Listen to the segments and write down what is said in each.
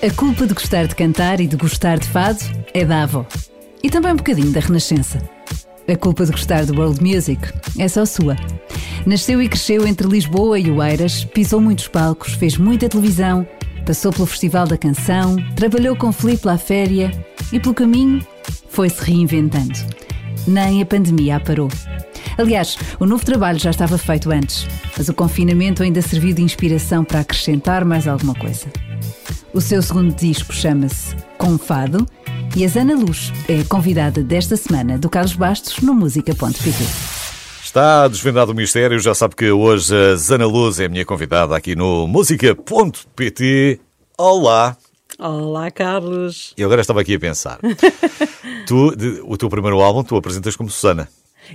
A culpa de gostar de cantar e de gostar de fado é da avó. E também um bocadinho da Renascença. A culpa de gostar de world music é só sua. Nasceu e cresceu entre Lisboa e Oeiras, pisou muitos palcos, fez muita televisão, passou pelo Festival da Canção, trabalhou com Filipe La Féria e, pelo caminho, foi-se reinventando. Nem a pandemia a parou. Aliás, o novo trabalho já estava feito antes, mas o confinamento ainda serviu de inspiração para acrescentar mais alguma coisa. O seu segundo disco chama-se Confado e a Zana Luz é a convidada desta semana do Carlos Bastos no música.pt. Está desvendado o mistério, já sabe que hoje a Zana Luz é a minha convidada aqui no música.pt. Olá! Olá, Carlos! E agora estava aqui a pensar. tu, de, o teu primeiro álbum, tu apresentas como Susana.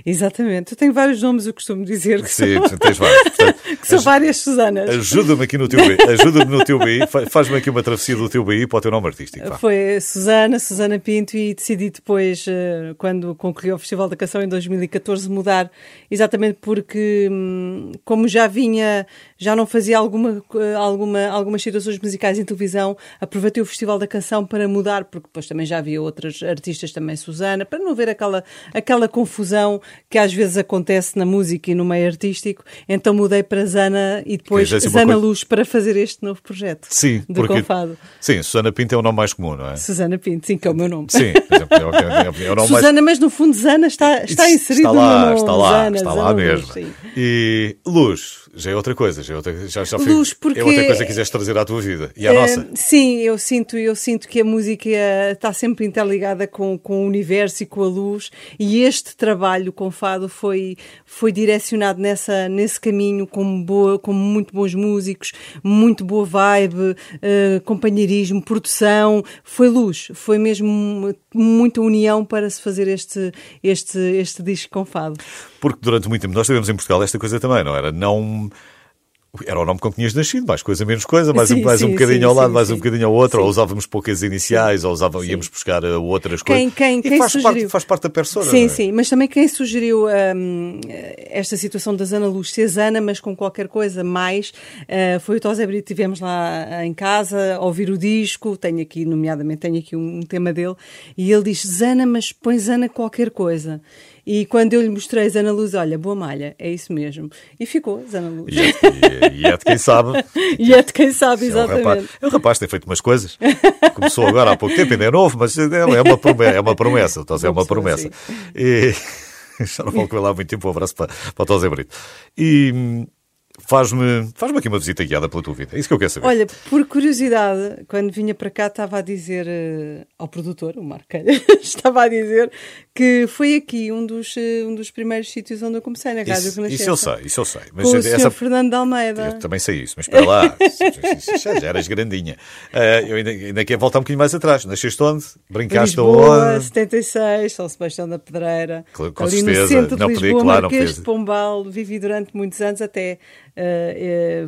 Exatamente. Eu tenho vários nomes, eu costumo dizer que, Sim, são, tens vários. Portanto, que são várias Susanas. Ajuda-me aqui no teu BI. Ajuda-me no teu BI. Fa- Faz-me aqui uma travessia do teu BI para o teu nome artístico. Foi Susana, Susana Pinto e decidi depois, eh, quando concluí o Festival da Canção em 2014, mudar, exatamente porque, hum, como já vinha, já não fazia alguma, eh, alguma, algumas situações musicais em televisão, aproveitei o Festival da Canção para mudar, porque depois também já havia outras artistas, também Susana, para não haver aquela, aquela confusão que às vezes acontece na música e no meio artístico. Então mudei para Zana e depois assim, Zana coisa- Luz para fazer este novo projeto Sim, de porque. Confado. Sim, Susana Pinto é o nome mais comum, não é? Susana Pinto, sim, que é o meu nome. Sim, exemplo, é o, é o- é nome mais. Susana, mas no fundo Zana está, está inserido está lá, no meu nome. está lá, Zana, está lá Luz, mesmo. sim. E luz, já é outra coisa, já é outra, já, já Luz, porque- é outra coisa que quiseste trazer à tua vida e à Eh, nossa. Sim, eu sinto, eu sinto que a música eh, está sempre interligada com, com o universo e com a luz e este trabalho com fado foi, foi direcionado nessa, nesse caminho com, boa, com muito bons músicos, muito boa vibe, eh, companheirismo, produção, foi luz, foi mesmo muita união para se fazer este, este, este disco com fado. Porque durante muito tempo nós tivemos em Portugal esta coisa também, não era? Não. Era o nome com que tinhas nascido, mais coisa, menos coisa, mais, um, Sim, mais um sim, bocadinho sim, ao lado, mais um bocadinho ao outro, ou usávamos poucas iniciais, ou usava, íamos buscar uh, outras coisas. Quem- quem- quem faz, parte, sugeriu? faz parte da persona. Sim, é? sim, mas também quem sugeriu hum, esta situação da Zana Luz ser Zana, mas com qualquer coisa mais, eh, foi o Tosé Brito. Tivemos lá eh, em casa a ouvir o disco, tenho aqui, nomeadamente, tenho aqui um, um tema dele, e ele diz Zana, mas põe Zana qualquer coisa. E quando eu lhe mostrei Zana Luz, olha, boa malha, é isso mesmo. E ficou Zana Luz. E é, e- e é de quem sabe. E é de quem sabe, É um, rapaz, exatamente. é um rapaz que tem feito umas coisas. Começou agora há pouco tempo, ainda é novo, mas é é uma promessa. É uma promessa. O Tosé é uma promessa. E já não falo com ele há muito tempo. Um abraço para, para o Tosé Brito. E hum, faz-me faz aqui uma visita guiada pela tua vida. É isso que eu quero saber. Olha, por curiosidade, quando vinha para cá, estava a dizer eh, ao produtor, o Calha, estava a dizer que foi aqui um dos, eh, um dos primeiros sítios onde eu comecei na Rádio isso, Renascença. isso eu sei, isso eu sei. Mas Com o essa, Sr. Fernando de Almeida. eu também sei isso, mas espera lá. Já, já eras grandinha. Ah, eu ainda, ainda quero voltar um bocadinho mais atrás. Nasceste onde? Brincaste Lisboa, onde? 76, São Sebastião da Pedreira. Com- com ali certeza. no centro de Não podia, Lisboa, claro, Marquês podia. de Pombal. Vivi durante muitos anos até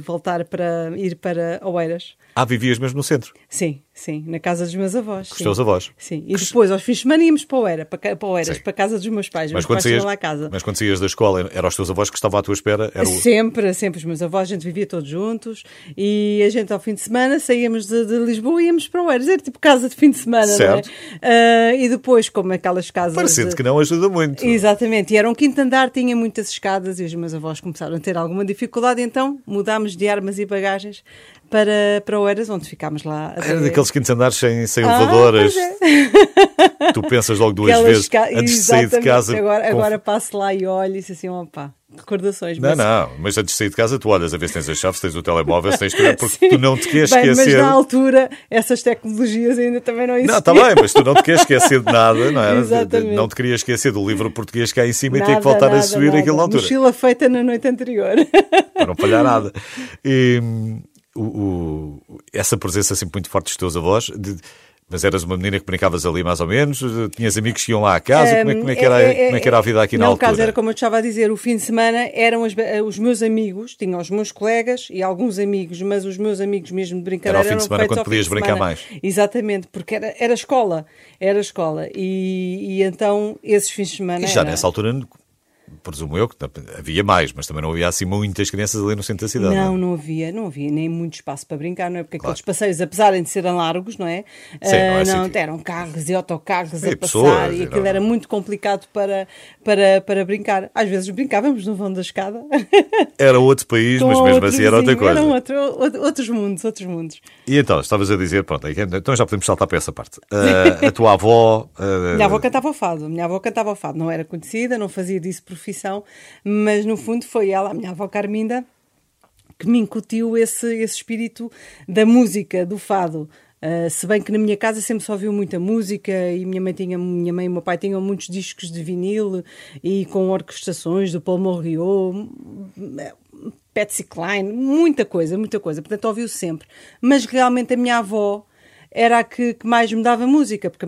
voltar para ir para Oeiras. Ah, vivias mesmo no centro, Sim, sim, na casa dos meus avós. com os teus avós. Sim, e depois aos fins de semana íamos para Oeiras, para, ca- para, Oeiras, Sim. para a casa dos meus pais. Mas meus quando, pais saías, lá casa. mas quando saías da escola, eram os teus avós que estavam à tua espera? Era o... Sempre, sempre os meus avós, a gente vivia todos juntos e a gente ao fim de semana saíamos de, de Lisboa e íamos para Oeiras. Era tipo casa de fim de semana, Certo. não é? Ah, e depois, como aquelas casas. Parecendo de- que não ajuda muito. Exatamente, e era um quinto andar, tinha muitas escadas e os meus avós começaram a ter alguma dificuldade, então mudámos de armas e bagagens para, para Oeiras, onde ficámos lá. Era daqueles quintos andares sem, sem Ah, elevadoras. é. Tu pensas logo duas Aquelas vezes ca- antes de sair de casa. Agora, com- agora passo lá e olho e disse assim, opa, recordações. Não, mas- não, mas antes de sair de casa tu olhas a ver se tens as chaves, tens o telemóvel, se tens que porque Sim. tu não te queres Bem, esquecer. Mas na altura, essas tecnologias ainda também não existiam. Não, está bem, mas tu não te queres esquecer de nada, não é? Exatamente. Não te querias esquecer do livro português cá em cima e ter que Nada, voltar a nada, subir nada. aquilo na altura. Mochila feita na noite anterior. para não falhar nada. E, o- o- essa presença sempre muito forte dos teus avós, de- mas eras uma menina que brincavas ali mais ou menos, tinhas amigos que iam lá à casa, como, é, como é que era, É, é, como é que era a vida aqui na altura? No caso era como eu te estava a dizer, o fim de semana eram as- os meus amigos, tinham os meus colegas e alguns amigos, mas os meus amigos mesmo de brincadeira Era ao fim de semana quando podias brincar mais. Exatamente, porque era, era escola, era escola e, e então esses fins de semana E já era- nessa altura presumo eu que havia mais, mas também não havia assim muitas crianças ali no centro da cidade. Não, não, não havia, não havia nem muito espaço para brincar, não é? Porque claro. aqueles passeios, apesar de serem largos, não é? Sim, não, é uh, não eram carros e autocarros e a pessoas, passar e aquilo não. era muito complicado para, para, para brincar. Às vezes brincávamos no vão da escada. Era outro país, mas mesmo assim era outra coisa. Eram outro, outros mundos, outros mundos. E então, estavas a dizer, pronto, então já podemos saltar para essa parte. Uh, a tua avó. Uh... Minha avó cantava o fado, minha avó cantava o fado, não era conhecida, não fazia disso profissão, mas no fundo foi ela, a minha avó Carminda, que me incutiu esse, esse espírito da música, do fado. Uh, se bem que na minha casa sempre só ouviu muita música e minha mãe, tinha, minha mãe e meu pai tinham muitos discos de vinil e com orquestrações do Paul Morriot, Patsy Cline, muita coisa, muita coisa. Portanto, ouviu sempre. Mas realmente a minha avó era a que, que mais me dava música, porque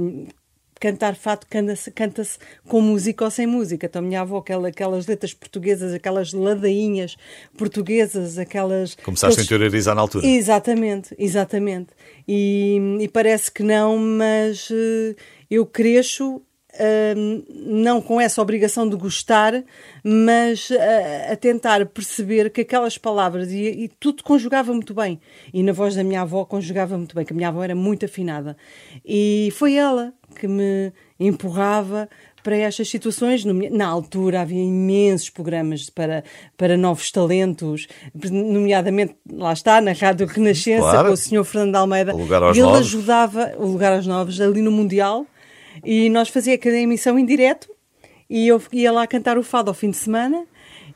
cantar fato canta-se canta com música ou sem música. Então, minha avó, aquela, aquelas letras portuguesas, aquelas ladainhas portuguesas, aquelas. Começaste aqueles... a interiorizar na altura. Exatamente, exatamente. E, e parece que não, mas uh, eu cresço não com essa obrigação de gostar, mas a, a tentar perceber que aquelas palavras e, e, tudo conjugava muito bem. E na voz da minha avó conjugava muito bem, que a minha avó era muito afinada. E foi ela que me empurrava para estas situações. Na altura havia imensos programas para, para novos talentos, nomeadamente, lá está, na Rádio Renascença, claro. com o Sr. Fernando Almeida. O lugar aos ele novos. ajudava, o lugar aos novos, ali no Mundial. E nós fazia cada emissão em direto e eu ia lá cantar o fado ao fim de semana.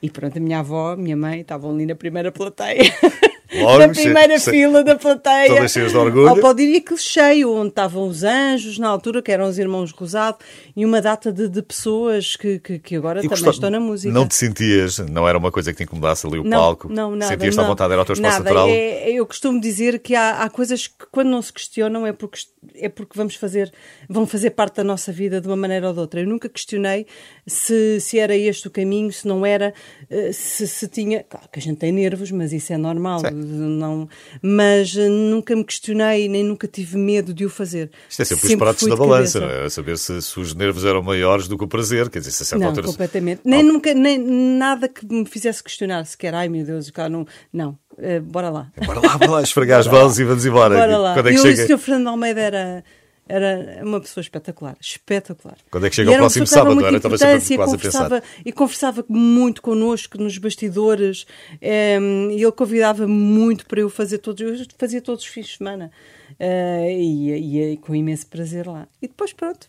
E pronto, a minha avó, a minha mãe estavam ali na primeira plateia. Logo, na primeira se, fila da plateia. Todas cheias de orgulho. Ou pode ir aquele cheio, onde estavam os anjos, na altura, que eram os irmãos Rosado, e uma data de, de pessoas que, que, que agora e também gostou, estão na música. Não te sentias, não era uma coisa que te incomodasse ali o não, palco? Não, nada. Sentias-te à vontade, era o teu espaço nada. natural? É, eu costumo dizer que há, há coisas que, quando não se questionam, é porque, é porque vamos fazer, vão fazer parte da nossa vida de uma maneira ou de outra. Eu nunca questionei se, se era este o caminho, se não era, eh, se, se tinha. Claro que a gente tem nervos, mas isso é normal. Não, mas eh, nunca me questionei, nem nunca tive medo de o fazer. Isto é sempre, sempre os pratos da balança, não é? A saber se, se, os nervos eram maiores do que o prazer, quer dizer, se a certa não, altura... completamente. Nem, nunca, nem nada que me fizesse questionar sequer, ai meu Deus, cá não... Não, uh, bora lá. Bora lá, bora lá, esfregar as mãos e vamos embora. Bora lá. Quando é que e chega... o Sr. Fernando Almeida era era uma pessoa espetacular, espetacular. Quando é que chega o próximo sábado? Era, estava sempre quase a pensar. E conversava muito connosco nos bastidores um, e ele convidava muito para eu fazer todos, eu fazia todos os fins de semana. Uh, e, e, com imenso prazer lá. E depois pronto.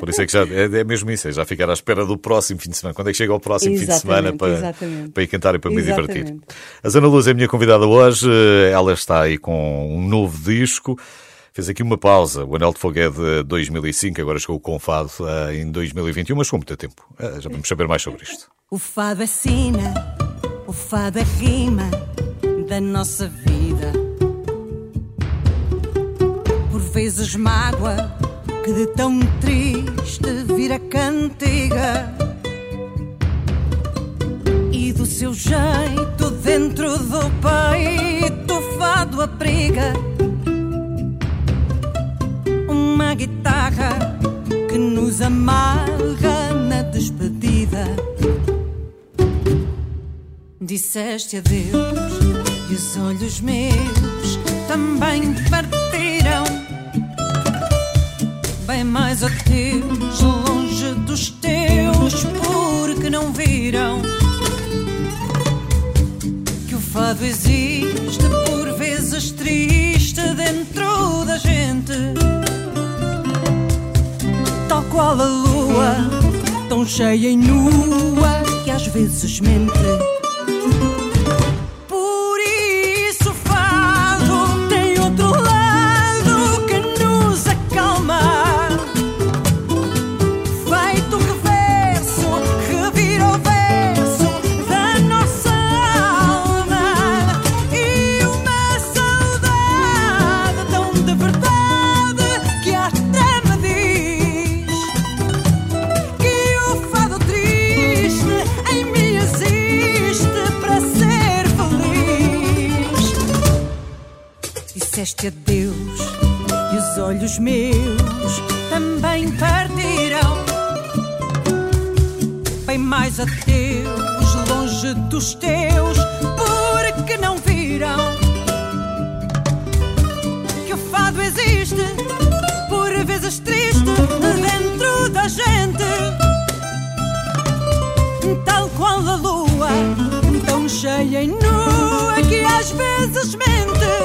Por isso é que já é, é mesmo isso, é já ficar à espera do próximo fim de semana. Quando é que chega o próximo exatamente, fim de semana para, para ir cantar e para exatamente. me divertir? A Zana Luz é a minha convidada hoje, ela está aí com um novo disco. Fez aqui uma pausa. O Anel de Fogo é de 2005, agora chegou com o Fado uh, em 2021, mas com muito tempo. Uh, já vamos saber mais sobre isto. O Fado é sina, o Fado é rima da nossa vida. Vezes mágoa que de tão triste vira cantiga. E do seu jeito dentro do peito fado abriga uma guitarra que nos amarra na despedida. Disseste adeus e os olhos meus também partiram. Bem mais a teus, longe dos teus, porque não viram que o fado existe por vezes triste dentro da gente qual a lua, tão cheia e nua que às vezes mente. Mais ateus, longe dos teus, porque não viram que o fado existe, por vezes triste, dentro da gente, tal qual a lua, tão cheia e nua que às vezes mente.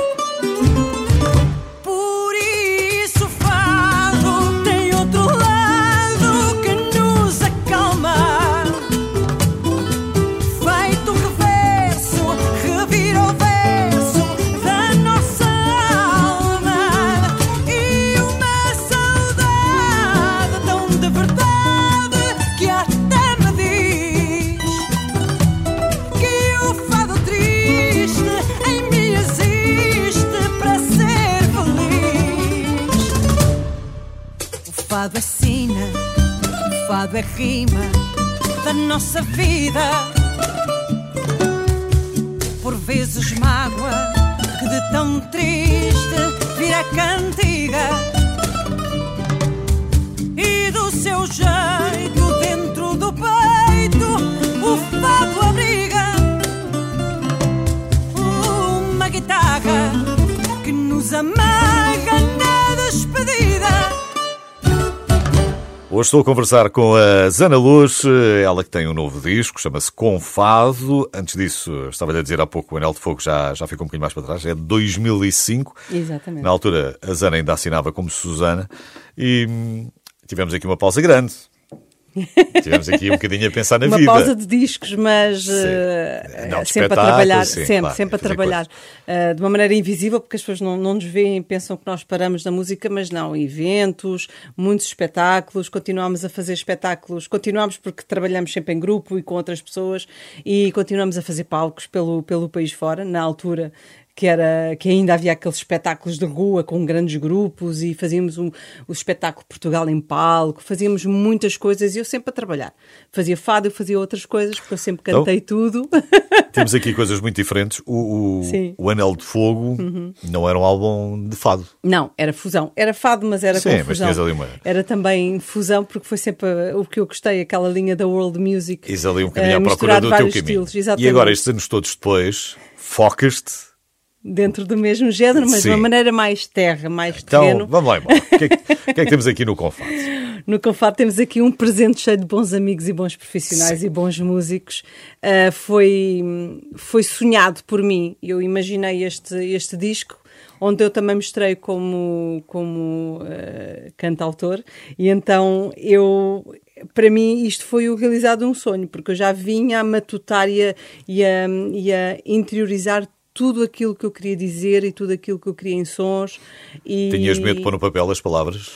Nossa vida. Hoje estou a conversar com a Zana Luz, ela que tem um novo disco, chama-se Confado. Antes disso, estava-lhe a dizer há pouco, o Anel de Fogo já, já ficou um bocadinho mais para trás, é de 2005. Exatamente. Na altura, a Zana ainda assinava como Susana e hum, tivemos aqui uma pausa grande. Tivemos aqui um bocadinho a pensar na uma vida. pausa de discos, mas eh, Não, sempre a trabalhar, sim, sempre, claro, sempre a fazer trabalhar eh, de uma maneira invisível, porque as pessoas não, não nos veem e pensam que nós paramos na música, mas não, eventos, muitos espetáculos, continuamos a fazer espetáculos, continuamos porque trabalhamos sempre em grupo e com outras pessoas e continuamos a fazer palcos pelo, pelo país fora, na altura que, era, que ainda havia aqueles espetáculos de rua com grandes grupos e fazíamos um, o espetáculo Portugal em palco, fazíamos muitas coisas e eu sempre a trabalhar. Fazia fado, eu fazia outras coisas, porque eu sempre Então? cantei tudo. Temos aqui coisas muito diferentes. O, o. Uhum. o Anel de Fogo não era um álbum de fado. Não, era fusão. Era fado, mas era Sim, mas tinhas ali uma- Era também fusão, porque foi sempre o que eu gostei, aquela linha da world music. Ires ali um bocadinho uh, à procura do teu caminho. estilos. E agora, estes anos todos depois, focas-te. Dentro do mesmo género, mas Sim. de uma maneira mais terra, mais Então, terreno. vamos lá embora. O que, é que, é que temos aqui no Confado? No Confado temos aqui um presente cheio de bons amigos e bons profissionais e bons músicos. Uh, foi, foi sonhado por mim. Eu imaginei este, este disco, onde eu também mostrei como, como uh, cantautor, e então eu. Para mim, isto foi o realizado um sonho, porque eu já vinha a matutar e a, e a, e a interiorizar tudo aquilo que eu queria dizer e tudo aquilo que eu queria em sons. E... Tinhas medo de pôr no papel as palavras?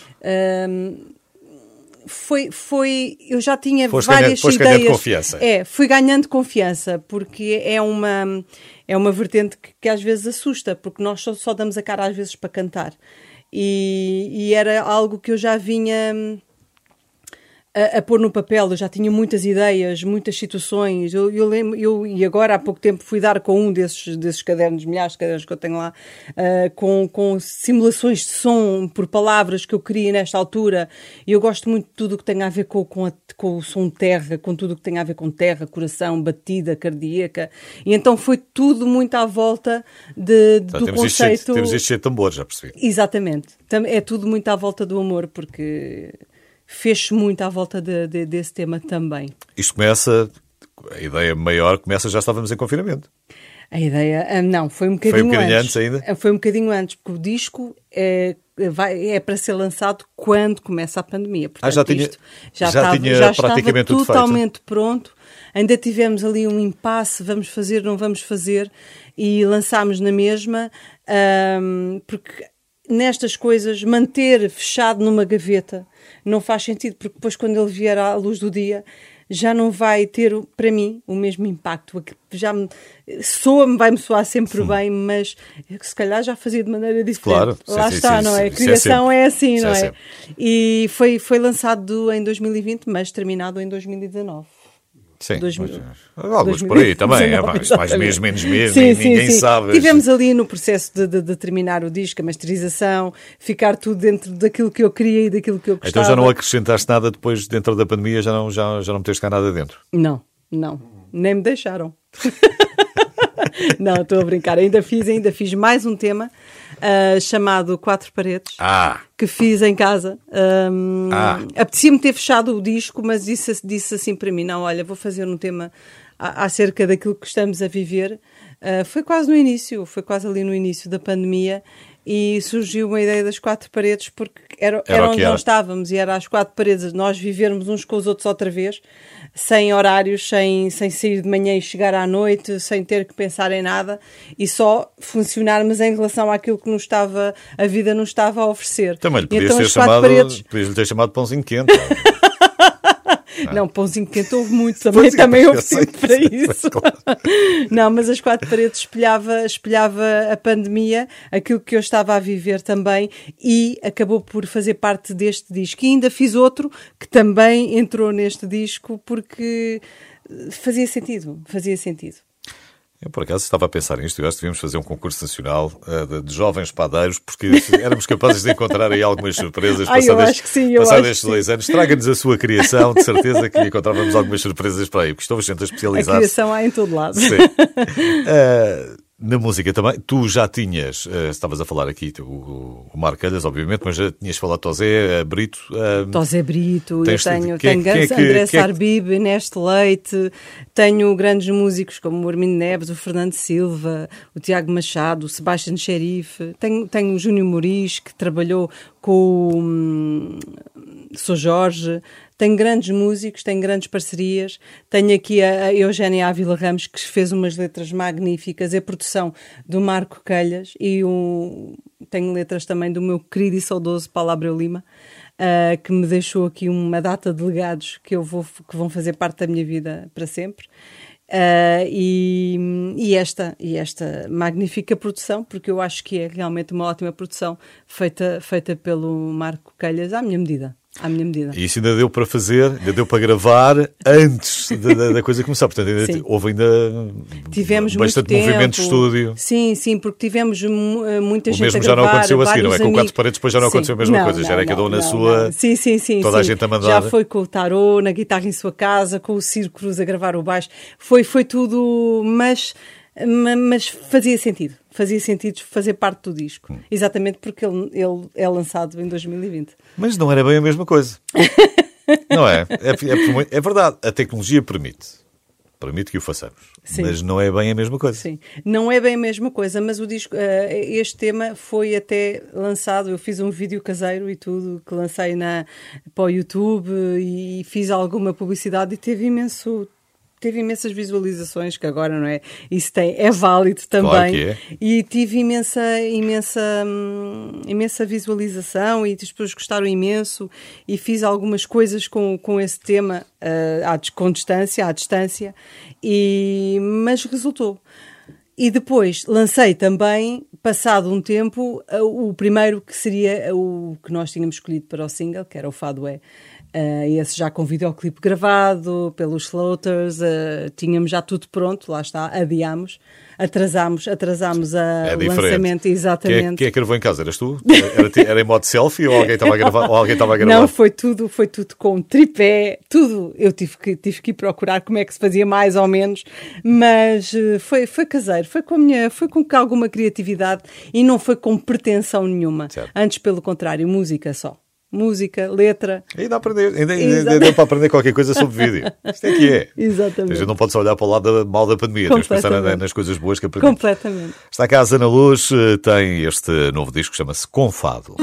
foi, foi eu já tinha Foste várias ganhando- ideias. ganhando confiança. É, fui ganhando confiança, porque é uma, é uma vertente que, que às vezes assusta, porque nós só, só damos a cara às vezes para cantar. E, e era algo que eu já vinha a, a pôr no papel, eu já tinha muitas ideias, muitas situações. Eu, eu lembro, eu, e agora há pouco tempo fui dar com um desses, desses cadernos, milhares de cadernos que eu tenho lá, ah, com, com simulações de som por palavras que eu queria nesta altura. E eu gosto muito de tudo o que tem a ver com, com, a- com o som terra, com tudo o que tem a ver com terra, coração, batida cardíaca. E então foi tudo muito à volta de, Então, do temos, conceito. temos isto cheio de tambores, já percebi. Exatamente. Tam- É tudo muito à volta do amor, porque fez-se muito à volta de- de- desse tema também. Isto começa, a ideia maior começa, já estávamos em confinamento. A ideia, ah, não, foi um bocadinho, Foi um bocadinho antes. antes ainda? Ah, Foi um bocadinho antes, porque o disco é, vai, é para ser lançado quando começa a pandemia. Portanto, Ah, já tinha- isto já estava, tinha já praticamente estava totalmente pronto. Ainda tivemos ali um impasse, vamos fazer, não vamos fazer, e lançámos na mesma, ahm, porque nestas coisas, manter fechado numa gaveta não faz sentido, porque depois, quando ele vier à luz do dia, já não vai ter, para mim, o mesmo impacto. Já me, soa-me, vai-me soar sempre bem, mas se calhar já fazia de maneira diferente. Claro, sim, Lá sim, está, sim, não sim, é? A é criação sempre. é, assim, Isso não é é? E foi, foi lançado em 2020, mas terminado em 2019. Sim, Dois mas, mil- alguns por aí também, é, 2019, mais, mais menos Sim, e sim, ninguém sim. sabe. Tivemos ali no processo de, de- de terminar o disco, a masterização, ficar tudo dentro daquilo que eu queria e daquilo que eu gostava. Então já não acrescentaste nada depois, dentro da pandemia, já não, já, já não meteste cá nada dentro. Não, não. Nem me deixaram. não, estou a brincar. Ainda fiz, ainda fiz mais um tema ah, chamado Quatro Paredes. Ah, que fiz em casa. Ahm, Ah. Apetecia-me ter fechado o disco, mas disse, disse assim para mim: não, olha, vou fazer um tema acerca daquilo que estamos a viver. Ah, foi quase no início, foi quase ali no início da pandemia. E surgiu uma ideia das quatro paredes, porque era, Era era, onde era. nós estávamos, e era as quatro paredes, nós vivermos uns com os outros outra vez, sem horários, sem, sem sair de manhã e chegar à noite, sem ter que pensar em nada, e só funcionarmos em relação àquilo que nos estava, a vida nos estava a oferecer. também lhe podias então ter chamado, paredes- podias lhe ter chamado pãozinho quente. Não, pãozinho quente houve muito também, também houve tempo para isso. Não, mas as quatro paredes espelhava, espelhava a pandemia, aquilo que eu estava a viver também e acabou por fazer parte deste disco. E ainda fiz outro que também entrou neste disco porque fazia sentido, fazia sentido. Eu, por acaso, estava a pensar nisto. Eu acho que devíamos fazer um concurso nacional eh, de, de jovens padeiros, porque éramos capazes de encontrar aí algumas surpresas. Ai, eu acho que sim, eu passados estes dois anos. Traga-nos a sua criação, de certeza que encontrávamos algumas surpresas para aí, porque estou sempre a A especializar-se. criação há em todo lado. Sim. Eh, na música também, tu já tinhas, eh, estavas a falar aqui, tu, o, o Marco Calhas, obviamente, mas já tinhas falado Tosé, eh, Brito. eh, Tosé Brito, Tens- eu tenho, quem- tenho é grandes- que- André quem é Sarbib, Inés Leite, tenho grandes músicos como o Armindo Neves, o Fernando Silva, o Tiago Machado, o Sebastião Xerife, tenho, tenho o Júnior Moris, que trabalhou com o hum, Sou Jorge, tenho grandes músicos, tenho grandes parcerias, tenho aqui a, a Eugénia Ávila Ramos, que fez umas letras magníficas, a produção do Marco Calhas e o, tenho letras também do meu querido e saudoso Paulo Abreu Lima, ah, que me deixou aqui uma data de legados que, eu vou, que vão fazer parte da minha vida para sempre. Ah, e, e esta, e esta magnífica produção, porque eu acho que é realmente uma ótima produção feita, feita pelo Marco Calhas à minha medida. À minha medida. E isso ainda deu para fazer, ainda deu para gravar antes da, da- coisa começar. Portanto, ainda Sim. houve ainda Tivemos bastante muito tempo. movimento de estúdio. Sim, sim, porque tivemos eh, muita O gente mesmo a já não gravar, aconteceu a seguir, não é? Com quatro paredes depois já não Sim. aconteceu a mesma Não, coisa, já não, era cada um na não, sua- não. Sim, sim, sim. toda a sim. gente a mandar. Já foi com o tarô, na guitarra em sua casa, com o Ciro Cruz a gravar o baixo. Foi, foi tudo, mas, ma- mas fazia sentido. Fazia sentido fazer parte do disco. Hum. Exatamente porque ele, ele é lançado em 2020. Mas não era bem a mesma coisa. não é? É, é muito- é verdade, a tecnologia permite. Permite que o façamos. Sim. Mas não é bem a mesma coisa. Sim, não é bem a mesma coisa, mas o disco, eh, este tema foi até lançado. Eu fiz um vídeo caseiro e tudo que lancei na, para o YouTube e fiz alguma publicidade e teve imenso. Teve imensas visualizações, que agora não é? Isso tem, é válido também. Claro que é. E tive imensa, imensa, hum, imensa visualização e as pessoas gostaram imenso e fiz algumas coisas com, com esse tema eh, à, com distância, à distância, e, mas resultou. E depois lancei também, passado um tempo, eh, o primeiro que seria o que nós tínhamos escolhido para o single, que era o Fado É. Eh, esse já com videoclipe gravado pelos Floaters, eh, tínhamos já tudo pronto, lá está, adiámos, atrasámos, atrasámos a, É o lançamento, Quem é, exatamente. quem é que gravou em casa? Eras tu? Era, era em modo selfie ou alguém estava a gravar? Alguém estava a gravar? Não, foi tudo, foi tudo com tripé, tudo. Eu tive que, tive que ir procurar como é que se fazia mais ou menos, mas eh, foi, foi caseiro, foi com, a minha, foi com alguma criatividade e não foi com pretensão nenhuma. Certo. Antes, pelo contrário, música só. Música, letra. Ainda, aprender, ainda, ainda, deu para aprender qualquer coisa sobre vídeo. Isto é que é. A Exatamente. gente não pode só olhar para o lado da, mal da pandemia, temos que pensar nas coisas boas que aprendemos. Completamente. Está cá a Ana Luz, eh, tem este novo disco que chama-se Confado.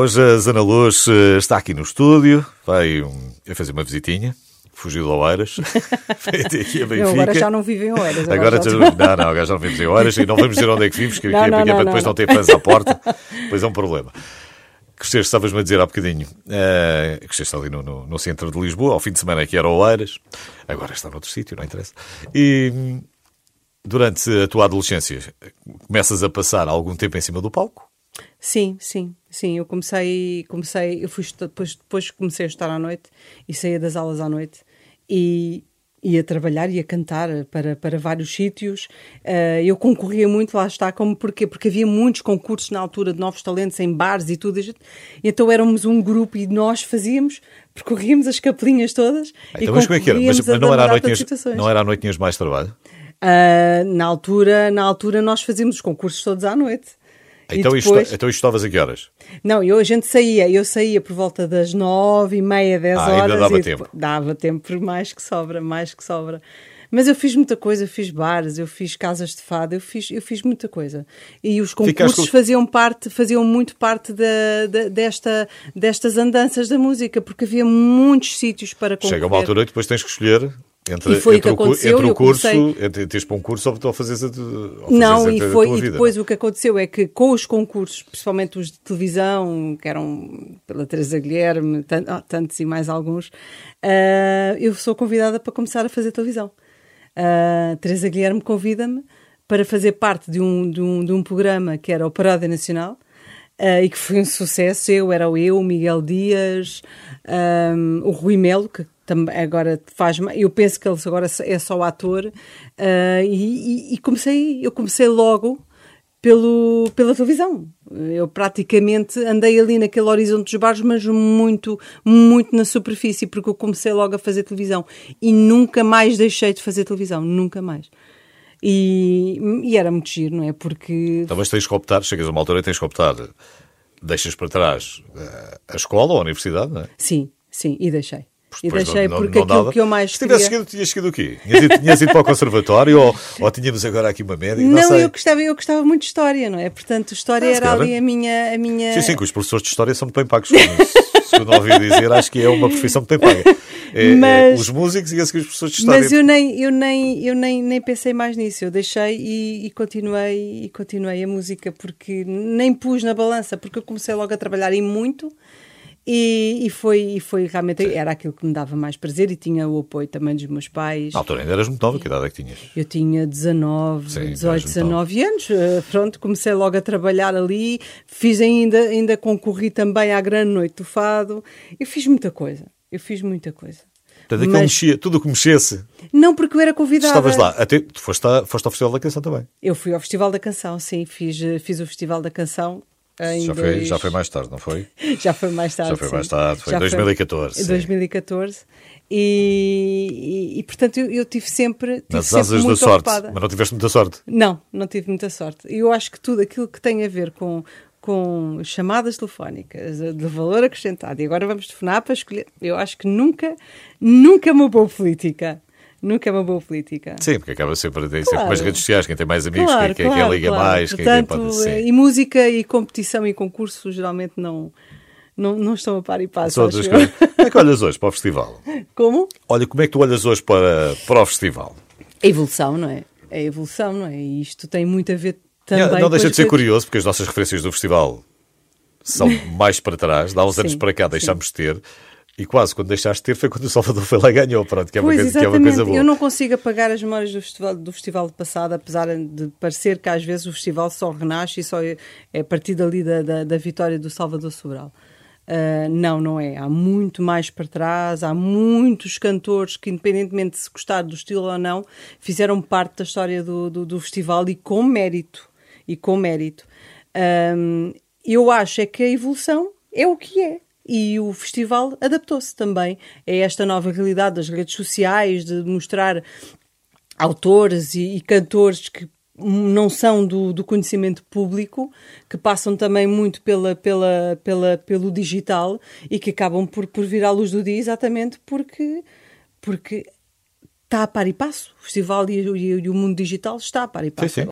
Hoje a Zana Luz eh, está aqui no estúdio, vai um, a fazer uma visitinha. Fugiu de Oeiras. aqui a Benfica. Não, agora já não vivem em Oeiras. Agora, agora já... Não, não, agora já não vivemos em Oeiras e não vamos dizer onde é que vivemos, que, não, que, não, é para depois não, ter fãs à porta. Pois é um problema. Cresceste, estavas-me a dizer há bocadinho, uh, cresceste ali no, no, no, centro de Lisboa, ao fim de semana aqui era Oeiras, agora está noutro sítio, não interessa. E durante a tua adolescência, começas a passar algum tempo em cima do palco? Sim, sim, sim. Eu comecei, comecei, eu fui depois, depois comecei a estar à noite e saía das aulas à noite e ia trabalhar, ia cantar para, para vários sítios. Uh, eu concorria muito, lá está, como porquê? Porque havia muitos concursos na altura de novos talentos em bares e tudo. E então éramos um grupo e nós fazíamos, percorríamos as capelinhas todas. Então, e mas como é que era? Mas, mas não, era à noite, não era à noite tinhas mais trabalho? Uh, na, altura, na altura nós fazíamos os concursos todos à noite. Então, depois... isto, então estavas a que horas? Não, eu, a gente saía, eu saía por volta das nove e meia, dez ah, horas. Ainda dava tempo. Depois, dava tempo, mais que sobra, mais que sobra. Mas eu fiz muita coisa, eu fiz bares, eu fiz casas de fado, eu fiz, eu fiz muita coisa. E os concursos com... faziam parte, faziam muito parte da, da, desta, destas andanças da música, porque havia muitos sítios para concorrer. Chega uma altura e depois tens que escolher entre, e foi o que aconteceu. Entre o curso, comecei... entre teres para um curso ou fazeres a, ou Não, a, e, foi, e depois o que aconteceu é que com os concursos, principalmente os de televisão, que eram pela Teresa Guilherme, tantos e mais alguns, uh, eu sou convidada para começar a fazer televisão. Uh, Teresa Guilherme convida-me para fazer parte de um, de um, de um programa que era o Parada Nacional, Uh, e que foi um sucesso. Eu era eu, o Miguel Dias, um, o Rui Melo, que agora faz eu penso que ele agora é só ator uh, e, e, comecei eu comecei logo pelo pela televisão. Eu praticamente andei ali naquele horizonte dos bares mas muito muito na superfície porque eu comecei logo a fazer televisão. E nunca mais deixei de fazer televisão nunca mais. E, e era muito giro não é? Porque talvez tens que optar chegas a uma altura e tens que optar. Deixas para trás eh, a escola ou a universidade não é? sim sim e deixei e deixei não, porque não, não aquilo que eu mais Se tivesse seguido, tinhas seguido o quê? Tinhas ido, tinhas ido para o conservatório ou, ou tínhamos agora aqui uma média? Não, não eu, gostava, eu gostava muito de história, não é? Portanto, história ah, era ali a minha, a minha... Sim, sim, que os professores de história são muito bem pagos. Segundo ouvi dizer, acho que é uma profissão muito bem paga. É, é mas, é, os músicos e a seguir os professores de história. Mas eu nem, eu nem, eu nem, nem pensei mais nisso. Eu deixei e, e, continuei, e continuei a música porque nem pus na balança, porque eu comecei logo a trabalhar em muito e, e, foi, e foi realmente, Sim. era aquilo que me dava mais prazer e tinha o apoio também dos meus pais. Na altura ainda eras muito nova, que idade é que tinhas? Eu tinha 19, Sim, 18, 19 anos. Uh, pronto, comecei logo a trabalhar ali, fiz ainda, ainda concorri também à Grande Noite do Fado. Eu fiz muita coisa, eu fiz muita coisa. Portanto, Mas... mexia, tudo o que mexesse. Não, porque eu era convidada. Estavas lá, até tu foste, a, foste ao Festival da Canção também. Eu fui ao Festival da Canção, sim, fiz, eh, fiz o Festival da Canção já, dois... foi, já foi mais tarde, não foi? já foi mais tarde. Já foi mais tarde, foi em 2014. Em 2014. E, e, e, portanto eu, eu, tive sempre. Tive Nas sempre asas da sorte, ocupada. mas não tiveste muita sorte. Não, não tive muita sorte. E eu acho que tudo aquilo que tem a ver com, com chamadas telefónicas de valor acrescentado, e agora vamos telefonar para escolher. Eu acho que nunca, nunca uma boa política nunca é uma boa política. Sim, porque acaba sempre, claro. sempre as redes sociais, quem tem mais amigos, claro, quem, claro, quem liga mais, Portanto, quem, pode... Sim. E música e competição e concurso geralmente não... Não, não estão a par e passo. Como é que olhas hoje para o festival? Como? Olha, como é que tu olhas hoje para, para o festival? A evolução, não é? A evolução, não é? E isto tem muito a ver também. Não, não deixa de ser curioso, porque as nossas referências do festival são mais para trás. Dá uns anos para cá deixámos de ter. E quase quando deixaste de ter foi quando o Salvador foi lá e ganhou, pronto, que é, uma, coisa, que é uma coisa boa. Eu não consigo apagar as memórias do festival, do festival de passado, apesar de parecer que às vezes o festival só renasce e só é, é a partir dali da, da, da vitória do Salvador Sobral. Uh, não, não é. Há muito mais para trás, há muitos cantores que, independentemente de se gostar do estilo ou não, fizeram parte da história do, do, do festival e com mérito. E com mérito. Um, eu acho é que a evolução é o que é e o festival adaptou-se também a esta nova realidade das redes sociais, de mostrar autores e, e cantores que não são do, do, conhecimento público, que passam também muito pela, pela, pela, pelo digital e que acabam por, por vir à luz do dia exatamente porque, porque está a par e passo. O festival e, e, e o mundo digital está a par e passo. Sim, sim.